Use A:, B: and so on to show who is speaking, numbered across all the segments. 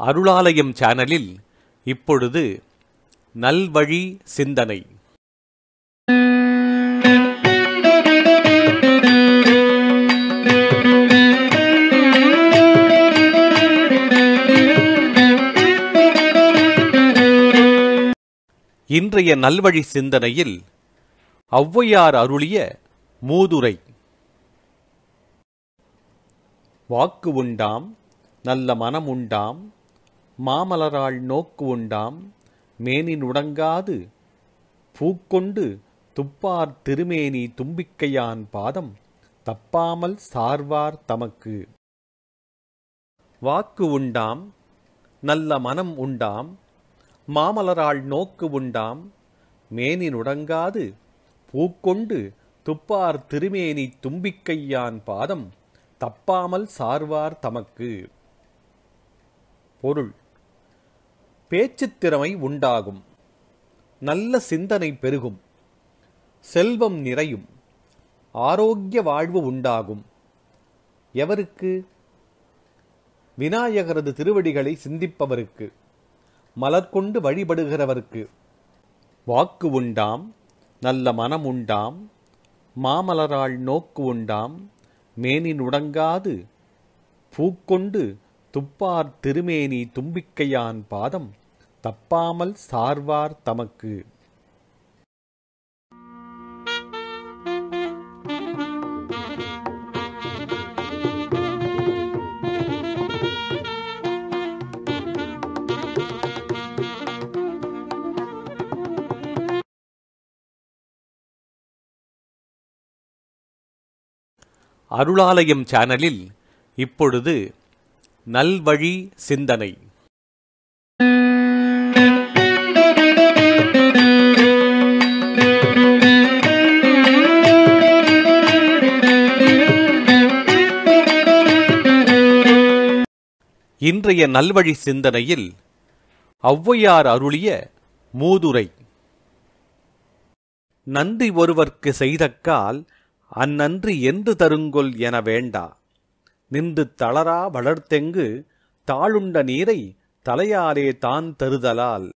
A: அருளாலயம் சேனலில் இப்பொழுது நல்வழி சிந்தனை. இன்றைய நல்வழி சிந்தனையில் ஔவையார் அருளிய மூதுரை. வாக்கு உண்டாம் நல்ல மனம் உண்டாம் மாமலராள் நோக்கு உண்டாம் மேனின் உடங்காது பூக்கொண்டு துப்பார் திருமேனி தும்பிக்கையான் பாதம் தப்பாமல் சார்வார் தமக்கு. வாக்கு உண்டாம் நல்ல மனம் உண்டாம் மாமலராள் நோக்கு உண்டாம் மேனினுடங்காது பூக்கொண்டு துப்பார் திருமேனி தும்பிக்கையான் பாதம் தப்பாமல் சார்வார் தமக்கு. பொருள். பேச்சுத்திறமை உண்டாகும். நல்ல சிந்தனை பெருகும். செல்வம் நிறையும். ஆரோக்கிய வாழ்வு உண்டாகும். எவருக்கு? விநாயகரது திருவடிகளை சிந்திப்பவருக்கு. மலர்கொண்டு வழிபடுகிறவருக்கு. வாக்கு உண்டாம். நல்ல மனம் உண்டாம். மாமலரால் நோக்கு உண்டாம். மேனின் உடங்காது. பூக்கொண்டு துப்பார் திருமேனி தும்பிக்கையான் பாதம். தப்பாமல் சார்வார் தமக்கு. அருளாலயம் சேனலில் இப்பொழுது நல்வழி சிந்தனை. இன்றைய நல்வழி சிந்தனையில் ஔவையார் அருளிய மூதுரை. நன்றி ஒருவர்க்கு செய்தக்கால் அந்நன்றி என்று தருங்கொல் என வேண்டா. நின்று தளரா வளர்த்தெங்கு தாளுண்ட நீரை தலையாலே தான் தருதலால்.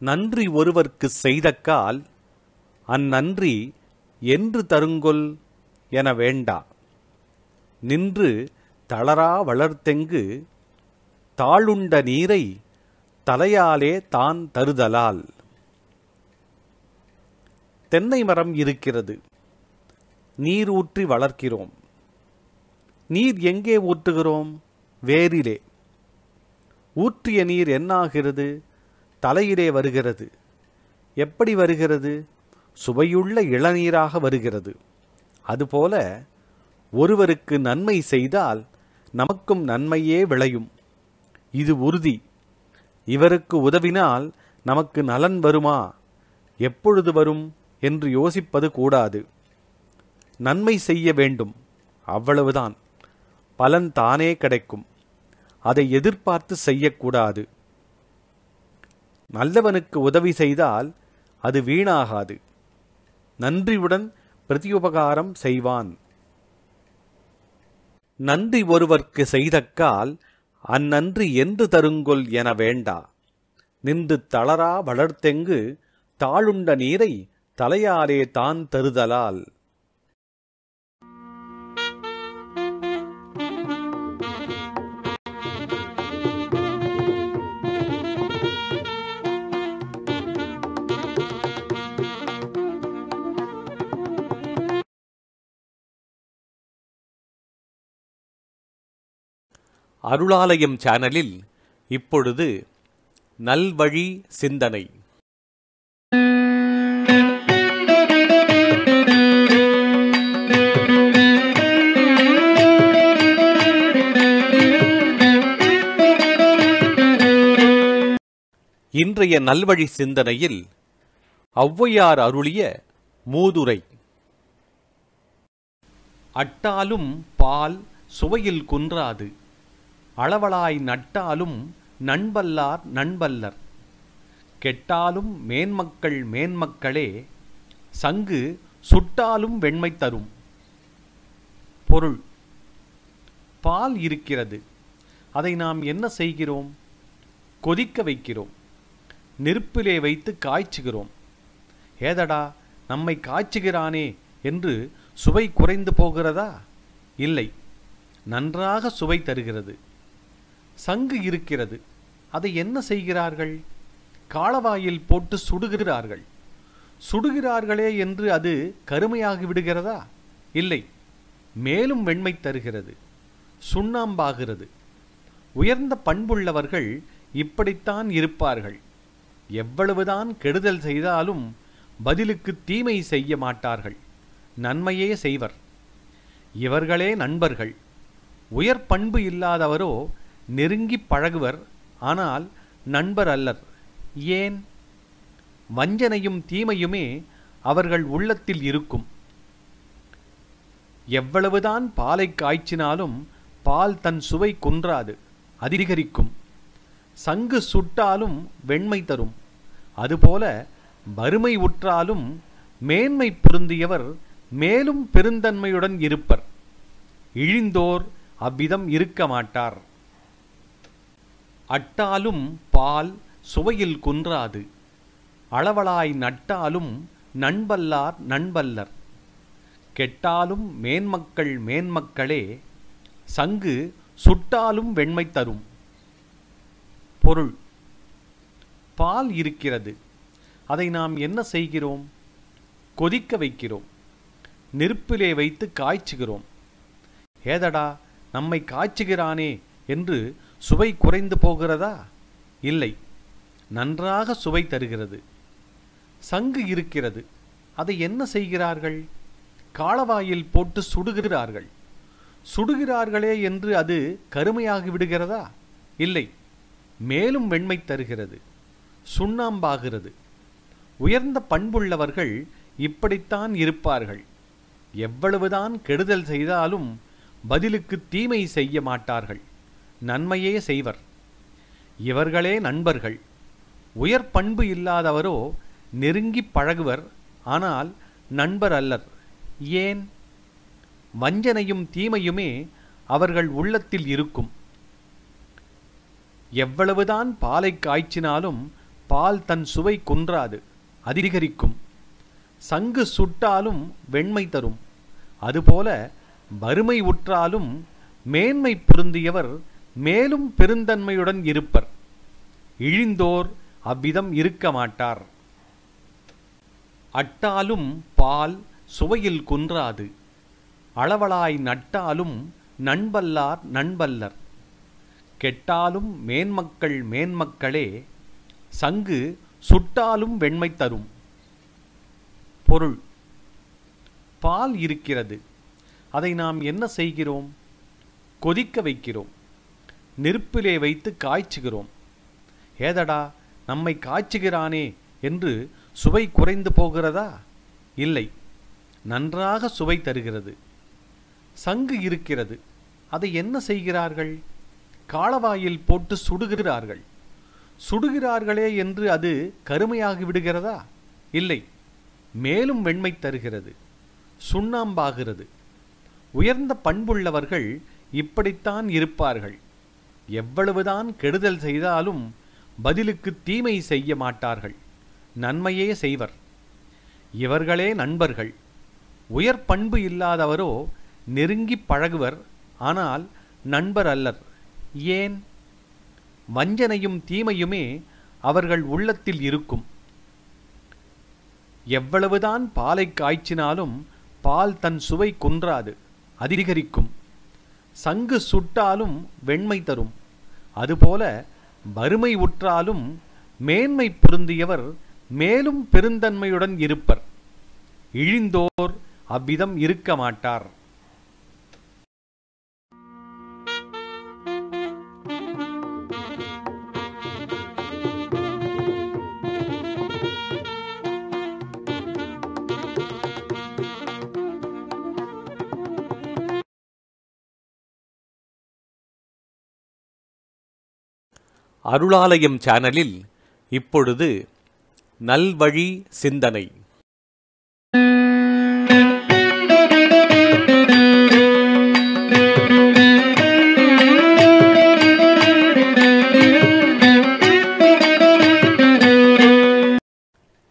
A: நன்றி ஒருவர்க்கு செய்தக்கால் அந்நன்றி என்று தருங்கொல் என வேண்டா. நின்று தளரா வளர்த்தெங்கு தாளுண்ட நீரை தலையாலே தான் தருதலால். தென்னை மரம் இருக்கிறது. நீர் ஊற்றி வளர்க்கிறோம். நீர் எங்கே ஊற்றுகிறோம்? வேரிலே. ஊற்றிய நீர் என்னாகிறது? தலையிலே வருகிறது. எப்படி வருகிறது? சுவையுள்ள இளநீராக வருகிறது. அதுபோல ஒருவருக்கு நன்மை செய்தால் நமக்கும் நன்மையே விளையும். இது உறுதி. இவருக்கு உதவினால் நமக்கு நலன் வருமா? எப்பொழுது வரும் என்று யோசிப்பது கூடாது. நன்மை செய்ய வேண்டும். அவ்வளவுதான். பலன் தானே கிடைக்கும். அதை எதிர்பார்த்து செய்யக்கூடாது. நல்லவனுக்கு உதவி செய்தால் அது வீணாகாது. நன்றியுடன் பிரதியுபகாரம் செய்வான். நன்றி ஒருவர்க்கு செய்தக்கால் அந்நன்றி எந்து தருங்கொல் என வேண்டா. நின்று தளரா வளர்த்தெங்கு தாளுண்ட நீரை தலையாலே தான் தருதலால். அருளாலயம் சேனலில் இப்பொழுது நல்வழி சிந்தனை. இன்றைய நல்வழி சிந்தனையில் ஔவையார் அருளிய மூதுரை. அட்டாலும் பால் சுவையில் குன்றாது. அளவளாய் நட்டாலும் நண்பல்லார் நண்பல்லர். கெட்டாலும் மேன்மக்கள் மேன்மக்களே சங்கு சுட்டாலும் வெண்மை தரும். பொருள் பால் இருக்கிறது. அதை நாம் என்ன செய்கிறோம்? கொதிக்க வைக்கிறோம். நெருப்பிலே வைத்து காய்ச்சுகிறோம். ஏதடா நம்மை காய்ச்சுகிறானே என்று சுவை குறைந்து போகிறதா? இல்லை. நன்றாக சுவை தருகிறது. சங்கு இருக்கிறது. அதை என்ன செய்கிறார்கள்? காளவாயில் போட்டு சுடுகிறார்கள். சுடுகிறார்களே என்று அது கருமையாகி விடுகிறதா? இல்லை. மேலும் வெண்மை தருகிறது. சுண்ணாம்பாகிறது. உயர்ந்த பண்புள்ளவர்கள் இப்படித்தான் இருப்பார்கள். எவ்வளவுதான் கெடுதல் செய்தாலும் பதிலுக்கு தீமை செய்ய மாட்டார்கள். நன்மையே செய்வர். இவர்களே நண்பர்கள். உயர் பண்பு இல்லாதவரோ நெருங்கி பழகுவர் ஆனால் நண்பர் அல்லர். ஏன்? வஞ்சனையும் தீமையுமே அவர்கள் உள்ளத்தில் இருக்கும். எவ்வளவுதான் பாலை காய்ச்சினாலும் பால் தன் சுவை குன்றாது அதிகரிக்கும். சங்கு சுட்டாலும் வெண்மை தரும். அதுபோல வறுமை உற்றாலும் மேன்மை பொருந்தியவர் மேலும் பெருந்தன்மையுடன் இருப்பர். இழிந்தோர் அவ்விதம் இருக்க மாட்டார். அட்டாலும் பால் சுவையில் குன்றாது. அளவலாய் நட்டாலும் நண்பல்லார் நண்பல்லர். கெட்டாலும் மேன்மக்கள் மேன்மக்களே சங்கு சுட்டாலும் வெண்மை தரும். பொருள். பால் இருக்கிறது. அதை நாம் என்ன செய்கிறோம்? கொதிக்க வைக்கிறோம். நெருப்பிலே வைத்து காய்ச்சுகிறோம். ஏதடா நம்மை காய்ச்சுகிறானே என்று சுவை குறைந்து போகிறதா? இல்லை. நன்றாக சுவை தருகிறது. சங்கு இருக்கிறது. அதை என்ன செய்கிறார்கள்? காலவாயில் போட்டு சுடுகிறார்கள். சுடுகிறார்களே என்று அது கருமையாகி விடுகிறதா? இல்லை. மேலும் வெண்மை தருகிறது. சுண்ணாம்பாகிறது. உயர்ந்த பண்புள்ளவர்கள் இப்படித்தான் இருப்பார்கள். எவ்வளவுதான் கெடுதல் செய்தாலும் பதிலுக்கு தீமை செய்ய மாட்டார்கள். நன்மையே செய்வர். இவர்களே நண்பர்கள். உயர் பண்பு இல்லாதவரோ நெருங்கி பழகுவர் ஆனால் நண்பர் அல்லர். ஏன்? வஞ்சனையும் தீமையுமே அவர்கள் உள்ளத்தில் இருக்கும். எவ்வளவுதான் பாலை காய்ச்சினாலும் பால் தன் சுவை குன்றாது அதிகரிக்கும். சங்கு சுட்டாலும் வெண்மை தரும். அதுபோல வறுமை உற்றாலும் மேன்மை பொருந்தியவர் மேலும் பெருந்தன்மையுடன் இருப்பர். இழிந்தோர் அவ்விதம் இருக்க மாட்டார். அட்டாலும் பால் சுவையில் குன்றாது. அளவலாய் நட்டாலும் நண்பல்லார் நண்பல்லர். கெட்டாலும் மேன்மக்கள் மேன்மக்களே சங்கு சுட்டாலும் வெண்மை தரும். பொருள். பால் இருக்கிறது. அதை நாம் என்ன செய்கிறோம்? கொதிக்க வைக்கிறோம். நெருப்பிலே வைத்து காய்ச்சுகிறோம். ஏதடா நம்மை காய்ச்சுகிறானே என்று சுவை குறைந்து போகிறதா? இல்லை. நன்றாக சுவை தருகிறது. சங்கு இருக்கிறது. அதை என்ன செய்கிறார்கள்? காளவாயில் போட்டு சுடுகிறார்கள். சுடுகிறார்களே என்று அது கருமையாகி விடுகிறதா? இல்லை. மேலும் வெண்மை தருகிறது. சுண்ணாம்பாகிறது. உயர்ந்த பண்புள்ளவர்கள் இப்படித்தான் இருப்பார்கள். எவ்வளவுதான் கெடுதல் செய்தாலும் பதிலுக்கு தீமை செய்ய மாட்டார்கள். நன்மையே செய்வர். இவர்களே நண்பர்கள். உயர் பண்பு இல்லாதவரோ நெருங்கி பழகுவர். ஆனால் நண்பர் அல்லர். ஏன்? வஞ்சனையும் தீமையுமே அவர்கள் உள்ளத்தில் இருக்கும். எவ்வளவுதான் பாலை காய்ச்சினாலும் பால் தன் சுவை குன்றாது அதிகரிக்கும். சங்கு சுட்டாலும் வெண்மை தரும். அதுபோல வறுமை உற்றாலும் மேன்மை பொருந்தியவர் மேலும் பெருந்தன்மையுடன் இருப்பர். இழிந்தோர் அவ்விதம் இருக்க மாட்டார். அருளாலயம் சேனலில் இப்பொழுது நல்வழி சிந்தனை.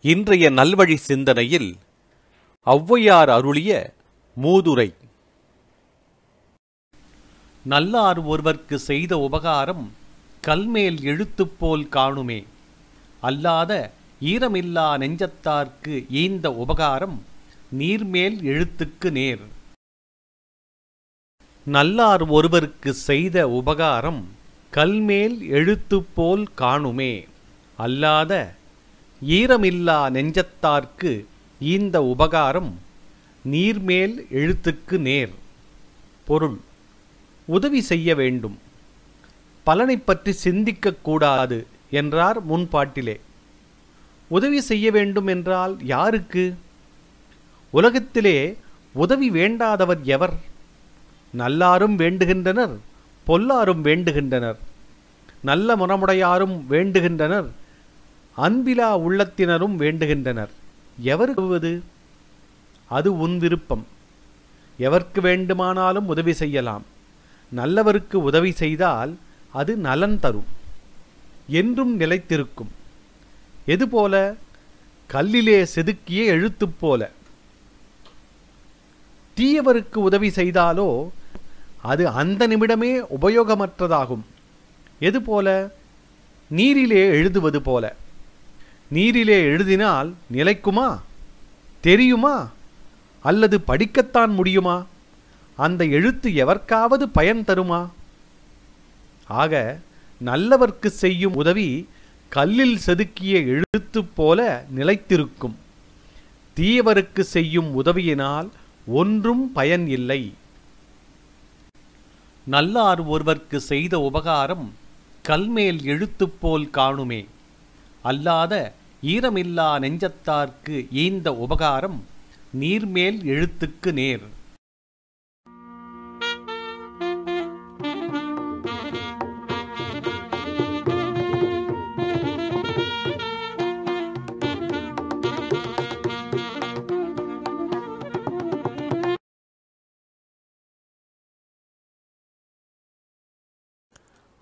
A: இன்றைய நல்வழி சிந்தனையில் ஒளவையார் அருளிய மூதுரை. நல்லார் ஒருவர்க்கு செய்த உபகாரம் கல்மேல் எழுத்துப்போல் காணுமே. அல்லாத ஈரமில்லா நெஞ்சத்தார்க்கு ஈந்த உபகாரம் நீர்மேல் எழுத்துக்கு நேர். நல்லார் ஒருவருக்கு செய்த உபகாரம் கல்மேல் எழுத்துப்போல் காணுமே. அல்லாத ஈரமில்லா நெஞ்சத்தார்க்கு ஈந்த உபகாரம் நீர்மேல் எழுத்துக்கு நேர். பொருள் உதவி செய்ய வேண்டும். பலனைப் பற்றி சிந்திக்க கூடாது என்றார் முன்பாட்டிலே. உதவி செய்ய வேண்டும் என்றால் யாருக்கு? உலகத்திலே உதவி வேண்டாதவர் எவர்? நல்லாரும் வேண்டுகின்றனர் பொல்லாரும் வேண்டுகின்றனர். நல்ல மனமுடையாரும் வேண்டுகின்றனர் அன்பிலா உள்ளத்தினரும் வேண்டுகின்றனர். எவருக்கு அது உன் விருப்பம். எவர்க்கு வேண்டுமானாலும் உதவி செய்யலாம். நல்லவருக்கு உதவி செய்தால் அது நலன் தரும். என்றும் நிலைத்திருக்கும். எதுபோல? கல்லிலே செதுக்கிய எழுத்துப் போல. தீயவருக்கு உதவி செய்தாலோ அது அந்த நிமிடமே உபயோகமற்றதாகும். எதுபோல? நீரிலே எழுதுவது போல. நீரிலே எழுதினால் நிலைக்குமா? தெரியுமா? அல்லது படிக்கத்தான் முடியுமா? அந்த எழுத்து எவர்க்காவது பயன் தருமா? ஆக நல்லவர்க்கு செய்யும் உதவி கல்லில் செதுக்கிய எழுத்து போல நிலைத்திருக்கும். தீயவருக்கு செய்யும் உதவியினால் ஒன்றும் பயன் இல்லை. நல்லார் ஒருவர்க்கு செய்த உபகாரம் கல்மேல் எழுத்து போல் காணுமே. அல்லாத ஈரமில்லா நெஞ்சத்தார்க்கு ஈந்த உபகாரம் நீர்மேல் எழுத்துக்கு நேர்.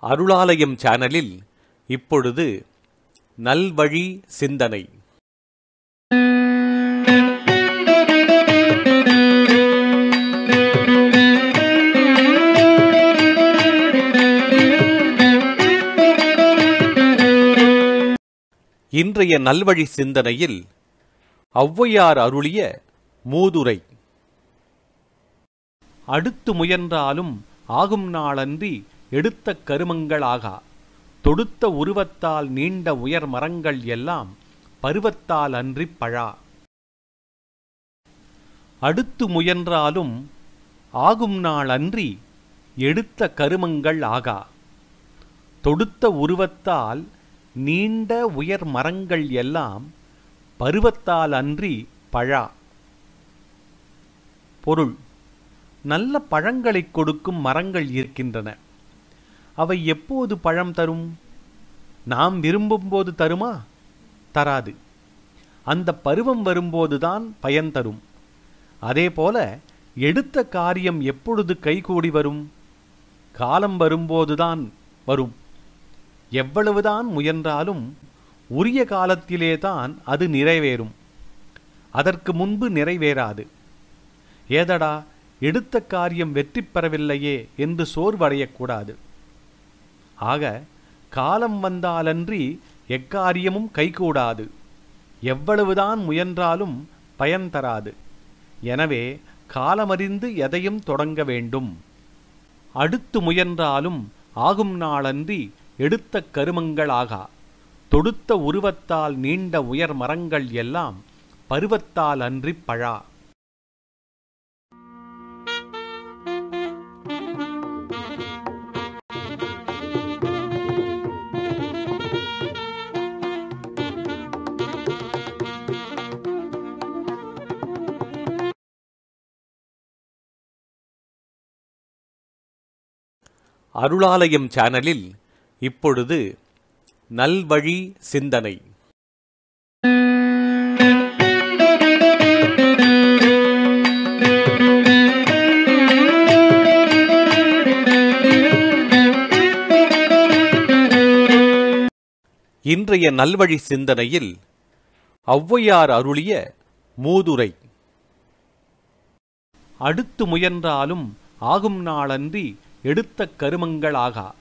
A: அருளாலயம் சேனலில் இப்பொழுது நல்வழி சிந்தனை. இன்றைய நல்வழி சிந்தனையில் ஔவையார் அருளிய மூதுரை. அடுத்து முயன்றாலும் ஆகும் நாளன்றி எடுத்த கருமங்களாகா தொடுத்த உருவத்தால் நீண்ட உயர் மரங்கள் எல்லாம் பருவத்தால் அன்றிப் பழா. அடுத்து முயன்றாலும் ஆகும் நாள் அன்றி எடுத்த கருமங்கள் ஆகா. தொடுத்த உருவத்தால் நீண்ட உயர் மரங்கள் எல்லாம் பருவத்தால் அன்றி பழா. பொருள் நல்ல பழங்களைக் கொடுக்கும் மரங்கள் இருக்கின்றன. அவை எப்போது பழம் தரும்? நாம் விரும்பும்போது தருமா? தராது. அந்த பருவம் வரும்போதுதான் பயன் தரும். அதேபோல எடுத்த காரியம் எப்பொழுது கைகூடி வரும்? காலம் வரும்போதுதான் வரும். எவ்வளவுதான் முயன்றாலும் உரிய காலத்திலேதான் அது நிறைவேறும். அதற்கு முன்பு நிறைவேறாது. ஏதடா எடுத்த காரியம் வெற்றி பெறவில்லையே என்று சோர்வடையக்கூடாது ஆக காலம் வந்தாலன்றி எக்காரியமும் கைகூடாது. எவ்வளவுதான் முயன்றாலும் பயன் தராது. எனவே காலமறிந்து எதையும் தொடங்க வேண்டும். அடுத்து முயன்றாலும் ஆகும் நாளன்றி எடுத்த கருமங்களாகா. தொடுத்த உருவத்தால் நீண்ட உயர் மரங்கள் எல்லாம் பருவத்தால் அன்றி பழா. அருளாலயம் சேனலில் இப்பொழுது நல்வழி சிந்தனை. இன்றைய நல்வழி சிந்தனையில் ஔவையார் அருளிய மூதுரை. அடுத்து முயன்றாலும் ஆகும் நாளன்றி எடுத்த கருமங்களாகா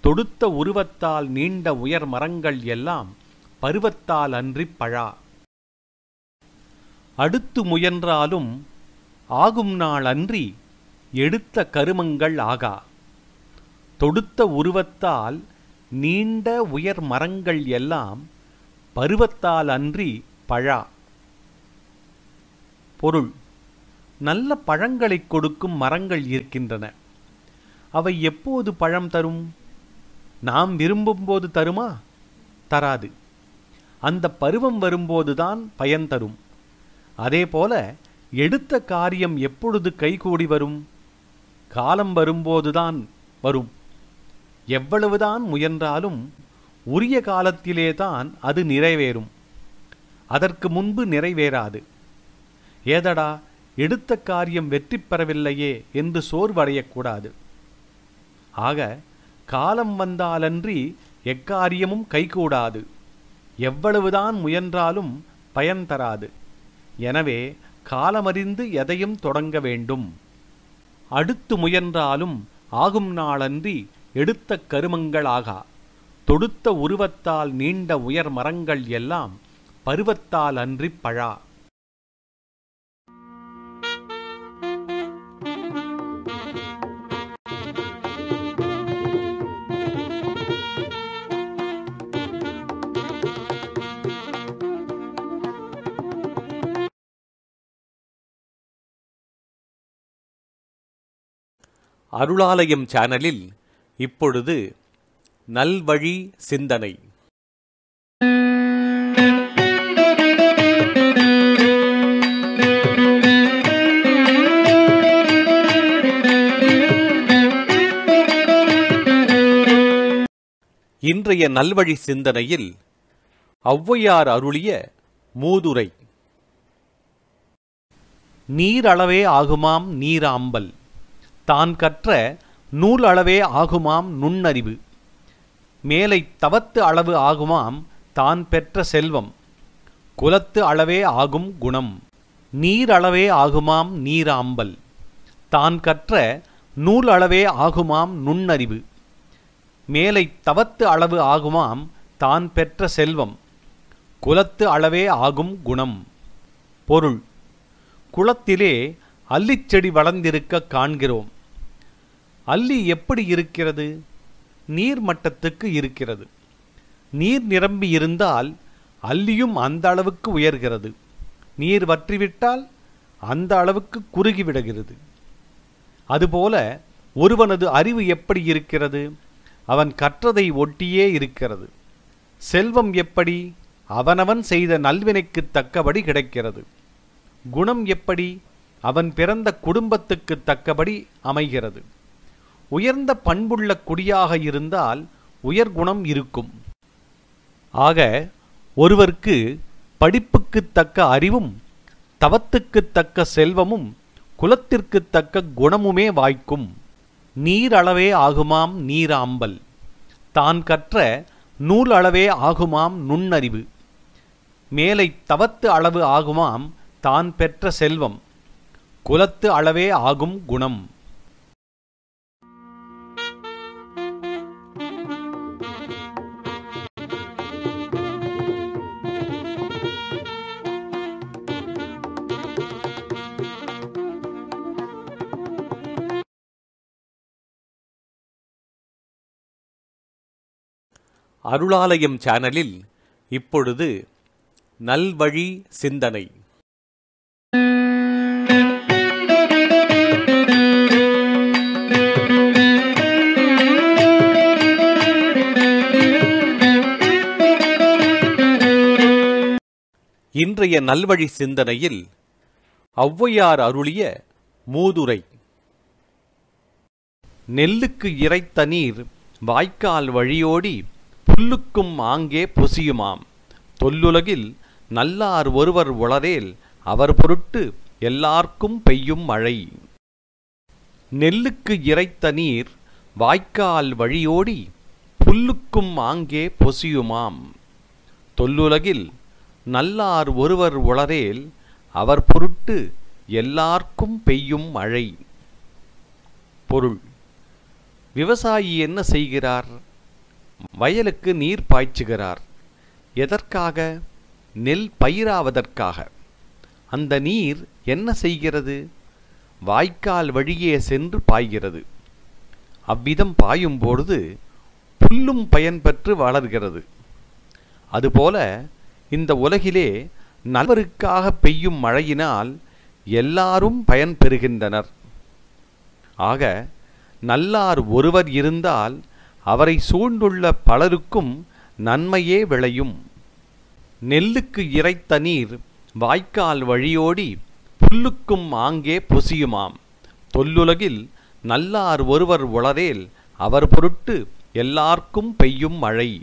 A: தொடுத்த உருவத்தால் நீண்ட உயர் மரங்கள் எல்லாம் பருவத்தால் அன்றி பழா. அடுத்து முயன்றாலும் ஆகும் நாள் அன்றி எடுத்த கருமங்கள் ஆகா. தொடுத்த உருவத்தால் நீண்ட உயர் மரங்கள் எல்லாம் பருவத்தால் அன்றி பழா. பொருள். நல்ல பழங்களைக் கொடுக்கும் மரங்கள் இருக்கின்றன. அவை எப்போது பழம் தரும்? நாம் விரும்பும்போது தருமா? தராது. அந்த பருவம் வரும்போதுதான் பயன் தரும். அதேபோல எடுத்த காரியம் எப்பொழுது கைகூடி வரும்? காலம் வரும்போதுதான் வரும். எவ்வளவுதான் முயன்றாலும் உரிய காலத்திலேதான் அது நிறைவேறும். அதற்கு முன்பு நிறைவேறாது. ஏதடா எடுத்த காரியம் வெற்றி பெறவில்லையே என்று சோர்வடையக்கூடாது ஆக காலம் வந்தாலன்றி எக்காரியமும் கைகூடாது. எவ்வளவுதான் முயன்றாலும் பயன் தராது. எனவே காலமறிந்து எதையும் தொடங்க வேண்டும். அடுத்து முயன்றாலும் ஆகும் நாளன்றி எடுத்த கருமங்களாகா. தொடுத்த உருவத்தால் நீண்ட உயர் மரங்கள் எல்லாம் பருவத்தால் அன்றி பழா. அருளாலயம் சேனலில் இப்பொழுது நல்வழி சிந்தனை. இன்றைய நல்வழி சிந்தனையில் ஔவையார் அருளிய மூதுரை. நீரளவே ஆகுமாம் நீராம்பல். தான் கற்ற நூல் அளவே ஆகுமாம் நுண்ணறிவு. மேலை தவத்து அளவு ஆகுமாம் தான் பெற்ற செல்வம். குலத்து அளவே ஆகும் குணம். நீரளவே ஆகுமாம் நீராம்பல் தான் கற்ற நூல் அளவே ஆகுமாம் நுண்ணறிவு. மேலை தவத்து அளவு ஆகுமாம் தான் பெற்ற செல்வம். குலத்து அளவே ஆகும் குணம். பொருள். குளத்திலே அல்லிச்செடி வளர்ந்திருக்க காண்கிறோம். அல்லி எப்படி இருக்கிறது? நீர் மட்டத்துக்கு இருக்கிறது. நீர் நிரம்பி இருந்தால் அல்லியும் அந்த அளவுக்கு உயர்கிறது. நீர் வற்றிவிட்டால் அந்த அளவுக்கு குறுகிவிடுகிறது அதுபோல ஒருவனது அறிவு எப்படி இருக்கிறது? அவன் கற்றதை ஒட்டியே இருக்கிறது. செல்வம் எப்படி? அவனவன் செய்த நல்வினைக்குத் தக்கபடி கிடைக்கிறது. குணம் எப்படி? அவன் பிறந்த குடும்பத்துக்கு தக்கபடி அமைகிறது. உயர்ந்த பண்புள்ள குடியாக இருந்தால் உயர்குணம் இருக்கும். ஆக ஒருவர்க்கு படிப்புக்குத் தக்க அறிவும் தவத்துக்குத் தக்க செல்வமும் குலத்திற்குத் தக்க குணமுமே வாய்க்கும். நீரளவே ஆகுமாம் நீராம்பல். தான் கற்ற நூல் அளவே ஆகுமாம் நுண்ணறிவு. மேலை தவத்து அளவு ஆகுமாம் தான் பெற்ற செல்வம். குலத்து அளவே ஆகும் குணம். அருளாலயம் சேனலில் இப்பொழுது நல்வழி சிந்தனை. இன்றைய நல்வழி சிந்தனையில் ஔவையார் அருளிய மூதுரை. நெல்லுக்கு இறைத்த நீர் வாய்க்கால் வழியோடி புல்லுக்கும் ஆங்கே பொசியுமாம். தொல்லுலகில் நல்லார் ஒருவர் உளரேல் அவர் பொருட்டு எல்லார்க்கும் பெய்யும் மழை. நெல்லுக்கு இறைத்த நீர் வாய்க்கால் வழியோடி புல்லுக்கும் ஆங்கே பொசியுமாம். தொல்லுலகில் நல்லார் ஒருவர் உளரேல் அவர் பொருட்டு எல்லார்க்கும் பெய்யும் மழை. பொருள். விவசாயி என்ன செய்கிறார்? வயலுக்கு நீர் பாய்ச்சுகிறார். எதற்காக? நெல் பயிராவதற்காக. அந்த நீர் என்ன செய்கிறது? வாய்க்கால் வழியே சென்று பாய்கிறது. அவ்விதம் பாயும் பொழுது புல்லும் பயன்பெற்று வளர்கிறது. அதுபோல இந்த உலகிலே நல்லவருக்காக பெய்யும் மழையினால் எல்லாரும் பயன்பெறுகின்றனர். ஆக நல்லார் ஒருவர் இருந்தால் அவரை சூழ்ந்துள்ள பலருக்கும் நன்மையே விளையும். நெல்லுக்கு இறைத்த நீர் வாய்க்கால் வழியோடி புல்லுக்கும் ஆங்கே பொசியுமாம். தொல்லுலகில் நல்லார் ஒருவர் உளரேல் அவர் பொருட்டு எல்லார்க்கும் பெய்யும் மழை.